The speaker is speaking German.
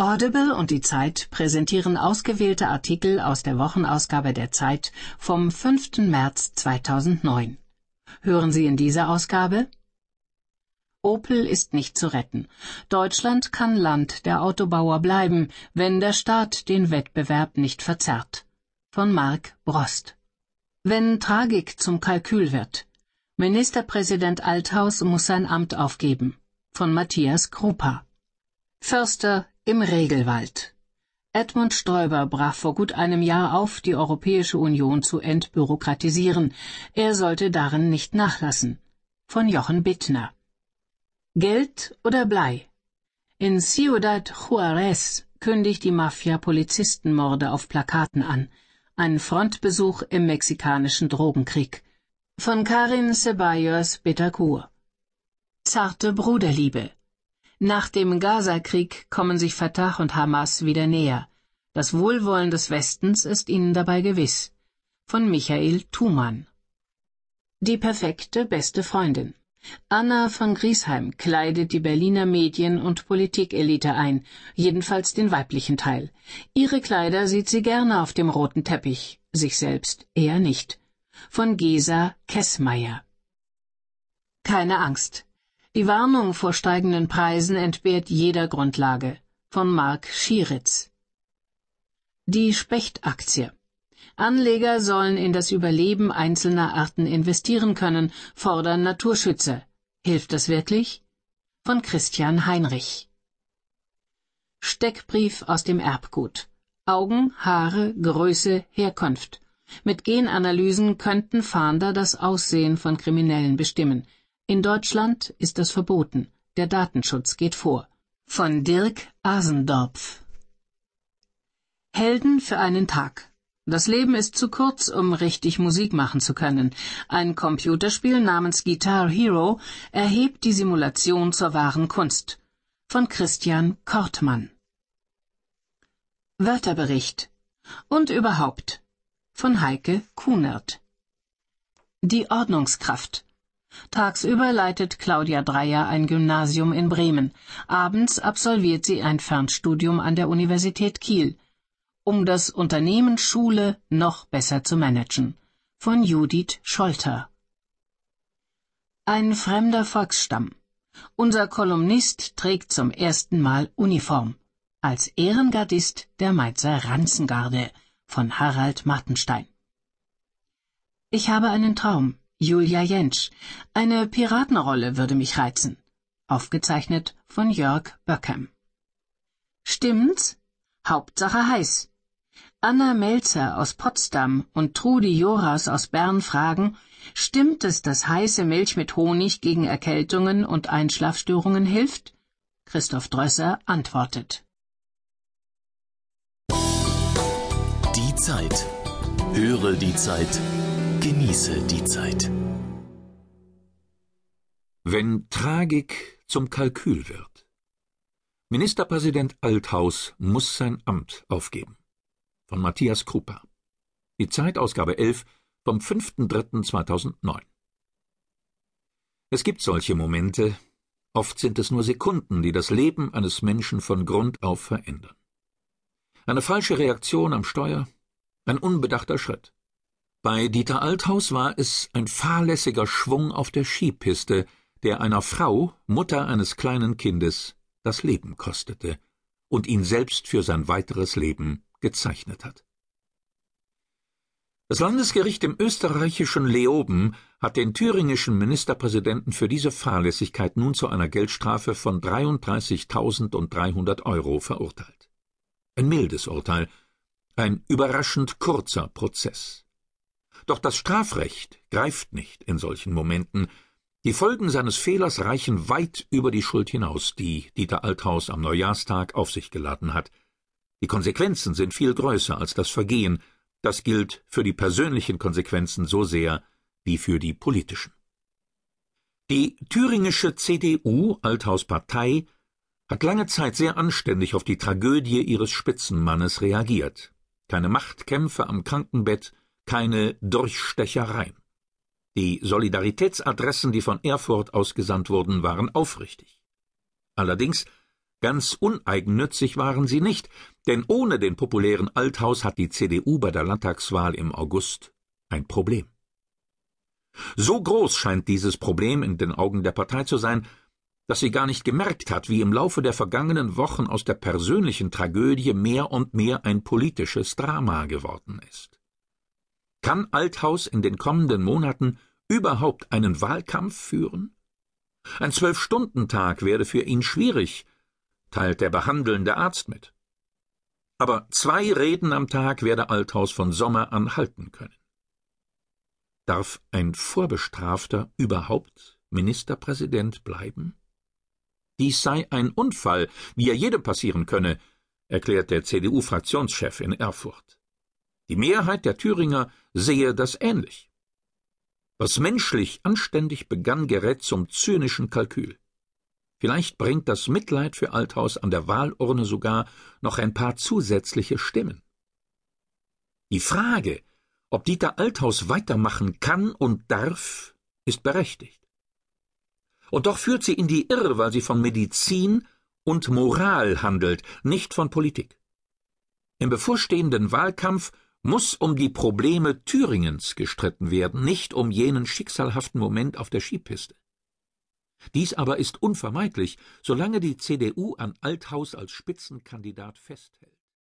Audible und die Zeit präsentieren ausgewählte Artikel aus der Wochenausgabe der Zeit vom 5. März 2009. Hören Sie in dieser Ausgabe Opel ist nicht zu retten. Deutschland kann Land der Autobauer bleiben, wenn der Staat den Wettbewerb nicht verzerrt. Von Mark Brost. Wenn Tragik zum Kalkül wird. Ministerpräsident Althaus muss sein Amt aufgeben. Von Matthias Krupa. Förster im Regelwald. Edmund Stoiber brach vor gut einem Jahr auf, die Europäische Union zu entbürokratisieren. Er sollte darin nicht nachlassen. Von Jochen Bittner. Geld oder Blei? In Ciudad Juarez kündigt die Mafia Polizistenmorde auf Plakaten an. Ein Frontbesuch im mexikanischen Drogenkrieg. Von Karin Ceballos Betancourt. Zarte Bruderliebe. Nach dem Gaza-Krieg kommen sich Fatah und Hamas wieder näher. Das Wohlwollen des Westens ist ihnen dabei gewiss. Von Michael Thumann. Die perfekte beste Freundin. Anna von Griesheim kleidet die Berliner Medien- und Politikelite ein, jedenfalls den weiblichen Teil. Ihre Kleider sieht sie gerne auf dem roten Teppich, sich selbst eher nicht. Von Gesa Kessmeier. Keine Angst. Die Warnung vor steigenden Preisen entbehrt jeder Grundlage. Von Mark Schieritz. Die Spechtaktie. Anleger sollen in das Überleben einzelner Arten investieren können, fordern Naturschützer. Hilft das wirklich? Von Christian Heinrich. Steckbrief aus dem Erbgut. Augen, Haare, Größe, Herkunft. Mit Genanalysen könnten Fahnder das Aussehen von Kriminellen bestimmen. In Deutschland ist das verboten. Der Datenschutz geht vor. Von Dirk Asendorpf. Helden für einen Tag. Das Leben ist zu kurz, um richtig Musik machen zu können. Ein Computerspiel namens Guitar Hero erhebt die Simulation zur wahren Kunst. Von Christian Kortmann. Wörterbericht. Und überhaupt. Von Heike Kunert. Die Ordnungskraft. Tagsüber leitet Claudia Dreyer ein Gymnasium in Bremen. Abends absolviert sie ein Fernstudium an der Universität Kiel. Um das Unternehmen Schule noch besser zu managen. Von Judith Scholter. Ein fremder Volksstamm. Unser Kolumnist trägt zum ersten Mal Uniform. Als Ehrengardist der Mainzer Ranzengarde von Harald Martenstein. Ich habe einen Traum, Julia Jentsch. Eine Piratenrolle würde mich reizen. Aufgezeichnet von Jörg Böckham. Stimmt's? Hauptsache heiß. Anna Melzer aus Potsdam und Trudi Joras aus Bern fragen, stimmt es, dass heiße Milch mit Honig gegen Erkältungen und Einschlafstörungen hilft? Christoph Drösser antwortet. Die Zeit. Höre die Zeit. Genieße die Zeit. Wenn Tragik zum Kalkül wird. Ministerpräsident Althaus muss sein Amt aufgeben. Von Matthias Krupa. Die Zeitausgabe 11 vom 5.3.2009. Es gibt solche Momente, oft sind es nur Sekunden, die das Leben eines Menschen von Grund auf verändern. Eine falsche Reaktion am Steuer, ein unbedachter Schritt. Bei Dieter Althaus war es ein fahrlässiger Schwung auf der Skipiste, der einer Frau, Mutter eines kleinen Kindes, das Leben kostete und ihn selbst für sein weiteres Leben gezeichnet hat. Das Landesgericht im österreichischen Leoben hat den thüringischen Ministerpräsidenten für diese Fahrlässigkeit nun zu einer Geldstrafe von 33.300 Euro verurteilt. Ein mildes Urteil, ein überraschend kurzer Prozess. Doch das Strafrecht greift nicht in solchen Momenten. Die Folgen seines Fehlers reichen weit über die Schuld hinaus, die Dieter Althaus am Neujahrstag auf sich geladen hat. Die Konsequenzen sind viel größer als das Vergehen. Das gilt für die persönlichen Konsequenzen so sehr wie für die politischen. Die thüringische CDU, Althaus Partei, hat lange Zeit sehr anständig auf die Tragödie ihres Spitzenmannes reagiert. Keine Machtkämpfe am Krankenbett, keine Durchstechereien. Die Solidaritätsadressen, die von Erfurt ausgesandt wurden, waren aufrichtig. Allerdings Ganz uneigennützig waren sie nicht, denn ohne den populären Althaus hat die CDU bei der Landtagswahl im August ein Problem. So groß scheint dieses Problem in den Augen der Partei zu sein, dass sie gar nicht gemerkt hat, wie im Laufe der vergangenen Wochen aus der persönlichen Tragödie mehr und mehr ein politisches Drama geworden ist. Kann Althaus in den kommenden Monaten überhaupt einen Wahlkampf führen? Ein Zwölf-Stunden-Tag werde für ihn schwierig, teilt der behandelnde Arzt mit. Aber zwei Reden am Tag werde Althaus von Sommer an halten können. Darf ein Vorbestrafter überhaupt Ministerpräsident bleiben? Dies sei ein Unfall, wie er jedem passieren könne, erklärt der CDU-Fraktionschef in Erfurt. Die Mehrheit der Thüringer sehe das ähnlich. Was menschlich anständig begann, gerät zum zynischen Kalkül. Vielleicht bringt das Mitleid für Althaus an der Wahlurne sogar noch ein paar zusätzliche Stimmen. Die Frage, ob Dieter Althaus weitermachen kann und darf, ist berechtigt. Und doch führt sie in die Irre, weil sie von Medizin und Moral handelt, nicht von Politik. Im bevorstehenden Wahlkampf muss um die Probleme Thüringens gestritten werden, nicht um jenen schicksalhaften Moment auf der Skipiste. Dies aber ist unvermeidlich, solange die CDU an Althaus als Spitzenkandidat festhält.